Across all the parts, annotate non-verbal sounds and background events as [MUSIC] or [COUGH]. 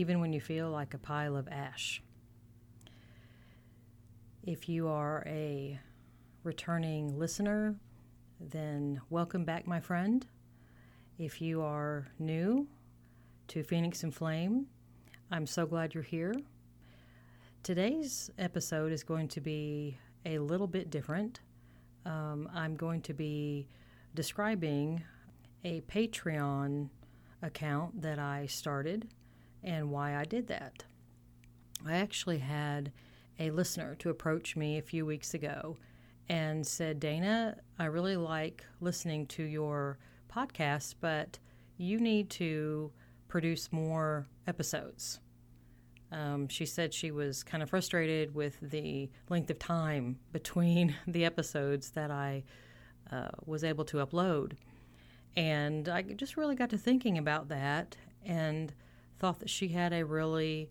even when you feel like a pile of ash. If you are a returning listener, then welcome back, my friend. If you are new to Phoenix and Flame, I'm so glad you're here. Today's episode is going to be a little bit different. Um, I'm going to be describing a Patreon account that I started and why I did that. I actually had a listener to approach me a few weeks ago and said, Dana, I really like listening to your podcast, but you need to produce more episodes. Um, she said she was kind of frustrated with the length of time [LAUGHS] between [LAUGHS] the episodes that I uh, was able to upload. And I just really got to thinking about that and thought that she had a really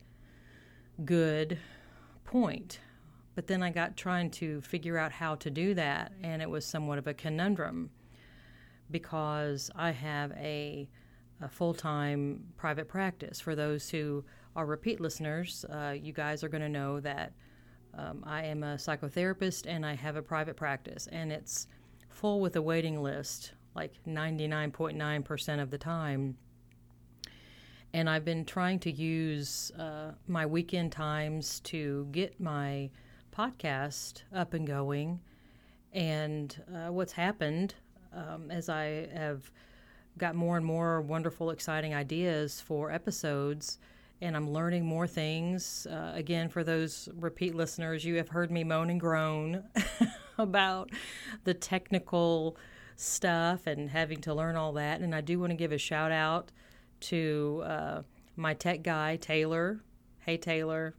good point. But then I got trying to figure out how to do that, and it was somewhat of a conundrum because I have a, a full time private practice. For those who are repeat listeners, uh, you guys are going to know that um, I am a psychotherapist and I have a private practice, and it's full with a waiting list like 99.9% of the time. And I've been trying to use uh, my weekend times to get my podcast up and going. And uh, what's happened um, as I have got more and more wonderful, exciting ideas for episodes, and I'm learning more things. Uh, again, for those repeat listeners, you have heard me moan and groan [LAUGHS] about the technical stuff and having to learn all that. And I do want to give a shout out to uh, my tech guy, Taylor. Hey, Taylor.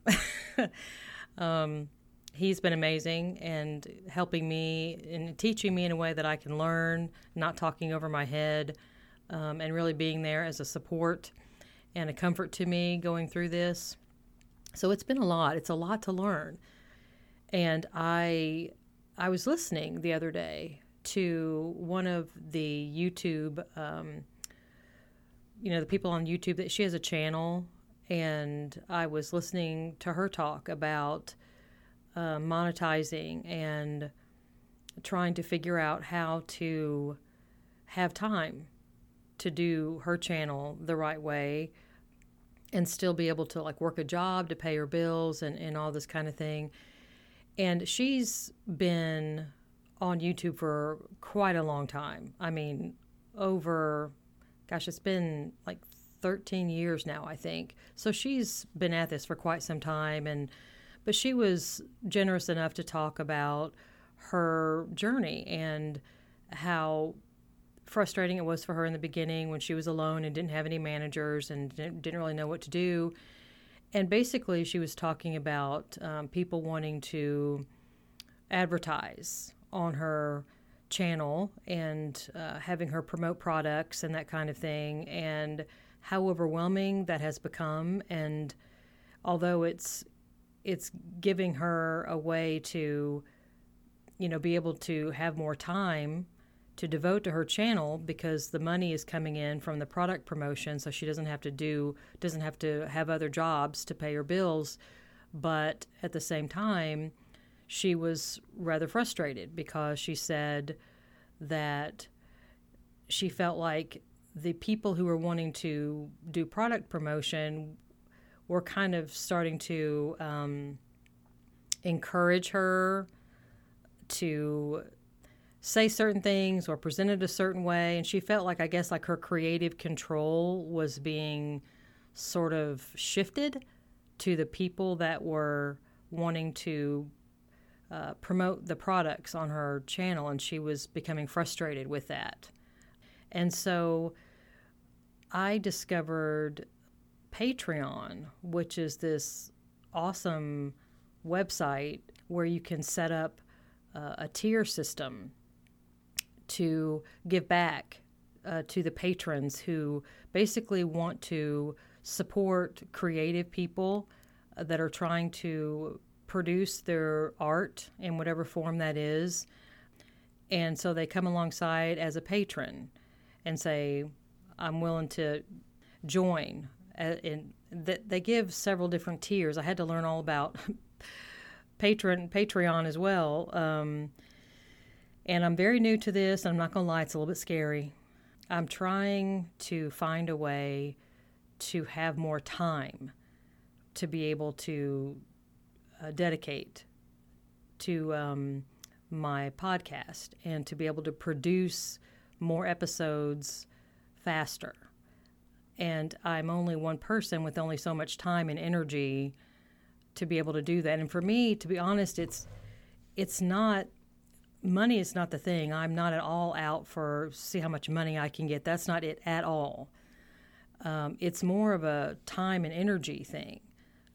[LAUGHS] um, he's been amazing and helping me and teaching me in a way that I can learn, not talking over my head, um, and really being there as a support and a comfort to me going through this. So it's been a lot. It's a lot to learn. And I I was listening the other day to one of the YouTube, um, you know, the people on YouTube that she has a channel, and I was listening to her talk about uh, monetizing and trying to figure out how to have time to do her channel the right way and still be able to like work a job to pay her bills and, and all this kind of thing. And she's been on YouTube for quite a long time. I mean, over, gosh, it's been like 13 years now, I think. So she's been at this for quite some time. And, but she was generous enough to talk about her journey and how frustrating it was for her in the beginning when she was alone and didn't have any managers and didn't, really know what to do. And basically, she was talking about um, people wanting to advertise on her channel and uh, having her promote products and that kind of thing, and how overwhelming that has become. And although it's it's giving her a way to, you know, be able to have more time to devote to her channel because the money is coming in from the product promotion so she doesn't have to do doesn't have to have other jobs to pay her bills but at the same time she was rather frustrated because she said that she felt like the people who were wanting to do product promotion were kind of starting to um, encourage her to say certain things or present it a certain way. And she felt like i guess like her creative control was being sort of shifted to the people that were wanting to uh, promote the products on her channel, and she was becoming frustrated with that. And so I discovered Patreon, which is this awesome website where you can set up uh, a tier system to give back uh, to the patrons who basically want to support creative people that are trying to produce their art in whatever form that is. And so they come alongside as a patron and say, I'm willing to join. And they give several different tiers. I had to learn all about [LAUGHS] patron Patreon as well. Um, and I'm very new to this. I'm not going to lie, it's a little bit scary. I'm trying to find a way to have more time to be able to uh, dedicate to um, my podcast and to be able to produce more episodes faster. And I'm only one person with only so much time and energy to be able to do that. And for me, to be honest, it's it's not money is not the thing. I'm not at all out for see how much money I can get. That's not it at all. Um, it's more of a time and energy thing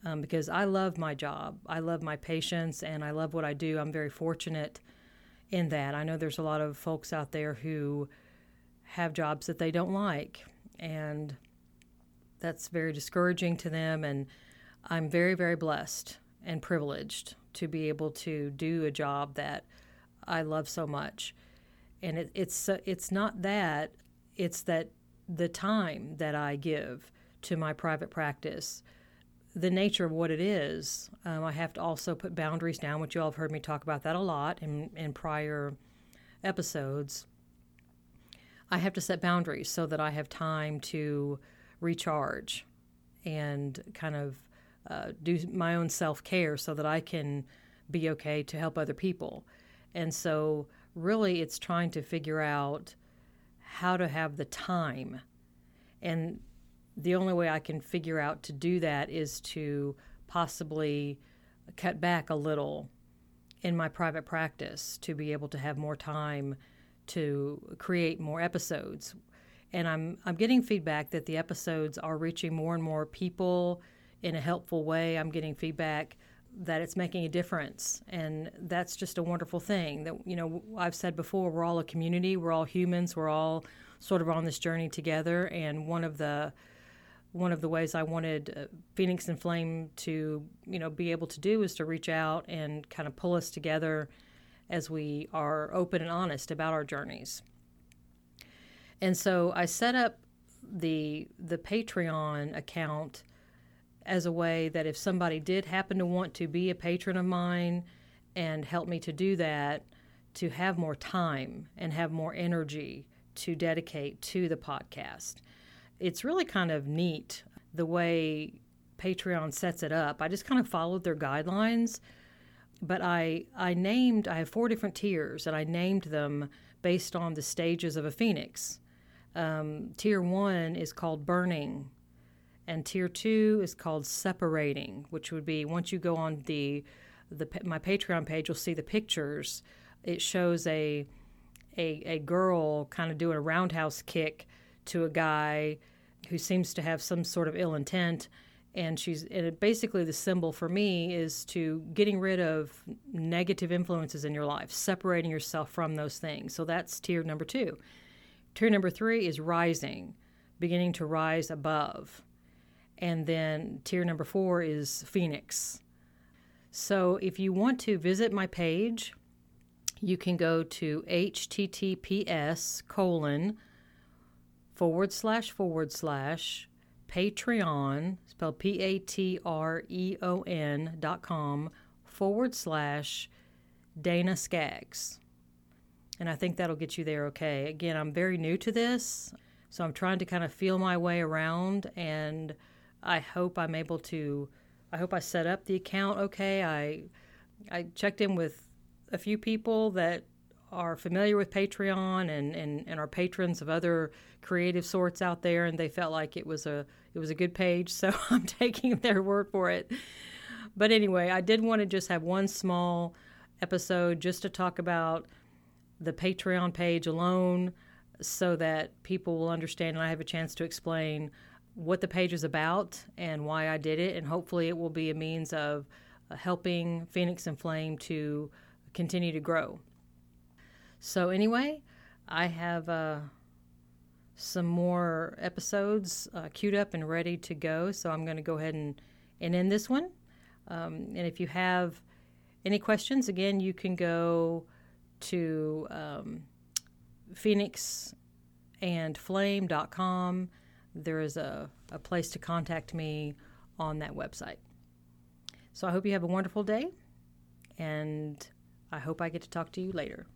um, because I love my job. I love my patients and I love what I do. I'm very fortunate in that. I know there's a lot of folks out there who have jobs that they don't like, and that's very discouraging to them. And I'm very, very blessed and privileged to be able to do a job that I love so much. And it, it's it's not that; it's that the time that I give to my private practice, the nature of what it is. Um, I have to also put boundaries down, which you all have heard me talk about that a lot in, in prior episodes. I have to set boundaries so that I have time to recharge and kind of uh, do my own self care so that I can be okay to help other people. And so, really, it's trying to figure out how to have the time. And the only way I can figure out to do that is to possibly cut back a little in my private practice to be able to have more time to create more episodes. And I'm I'm getting feedback that the episodes are reaching more and more people in a helpful way. I'm getting feedback that it's making a difference and that's just a wonderful thing that you know I've said before we're all a community we're all humans we're all sort of on this journey together and one of the one of the ways I wanted uh, Phoenix and Flame to you know be able to do is to reach out and kind of pull us together as we are open and honest about our journeys and so I set up the the Patreon account as a way that if somebody did happen to want to be a patron of mine and help me to do that, to have more time and have more energy to dedicate to the podcast. It's really kind of neat the way Patreon sets it up. I just kind of followed their guidelines, but I I named I have four different tiers and I named them based on the stages of a phoenix. Um, tier one is called burning and tier two is called separating, which would be once you go on the the my Patreon page, you'll see the pictures. It shows a a, a girl kind of doing a roundhouse kick to a guy who seems to have some sort of ill intent and she's and basically the symbol for me is to getting rid of negative influences in your life separating yourself from those things. So that's tier number two. Tier number three is rising beginning to rise above. And then tier number four is Phoenix. So if you want to visit my page, you can go to https colon forward slash forward slash Patreon, spelled P A T R E O N dot com forward slash Dana Skaggs. And I think that'll get you there okay. Again, I'm very new to this, so I'm trying to kind of feel my way around and I hope I'm able to. I hope I set up the account okay. I I checked in with a few people that are familiar with Patreon and, and, and are patrons of other creative sorts out there, and they felt like it was a it was a good page. So [LAUGHS] I'm taking their word for it. But anyway, I did want to just have one small episode just to talk about the Patreon page alone, so that people will understand, and I have a chance to explain what the page is about and why I did it, and hopefully it will be a means of uh, helping Phoenix and Flame to continue to grow. So, anyway, I have uh, some more episodes uh, queued up and ready to go, so I'm going to go ahead and, and end this one. Um, and if you have any questions, again, you can go to um, phoenixandflame.com. There is a, a place to contact me on that website. So I hope you have a wonderful day, and I hope I get to talk to you later.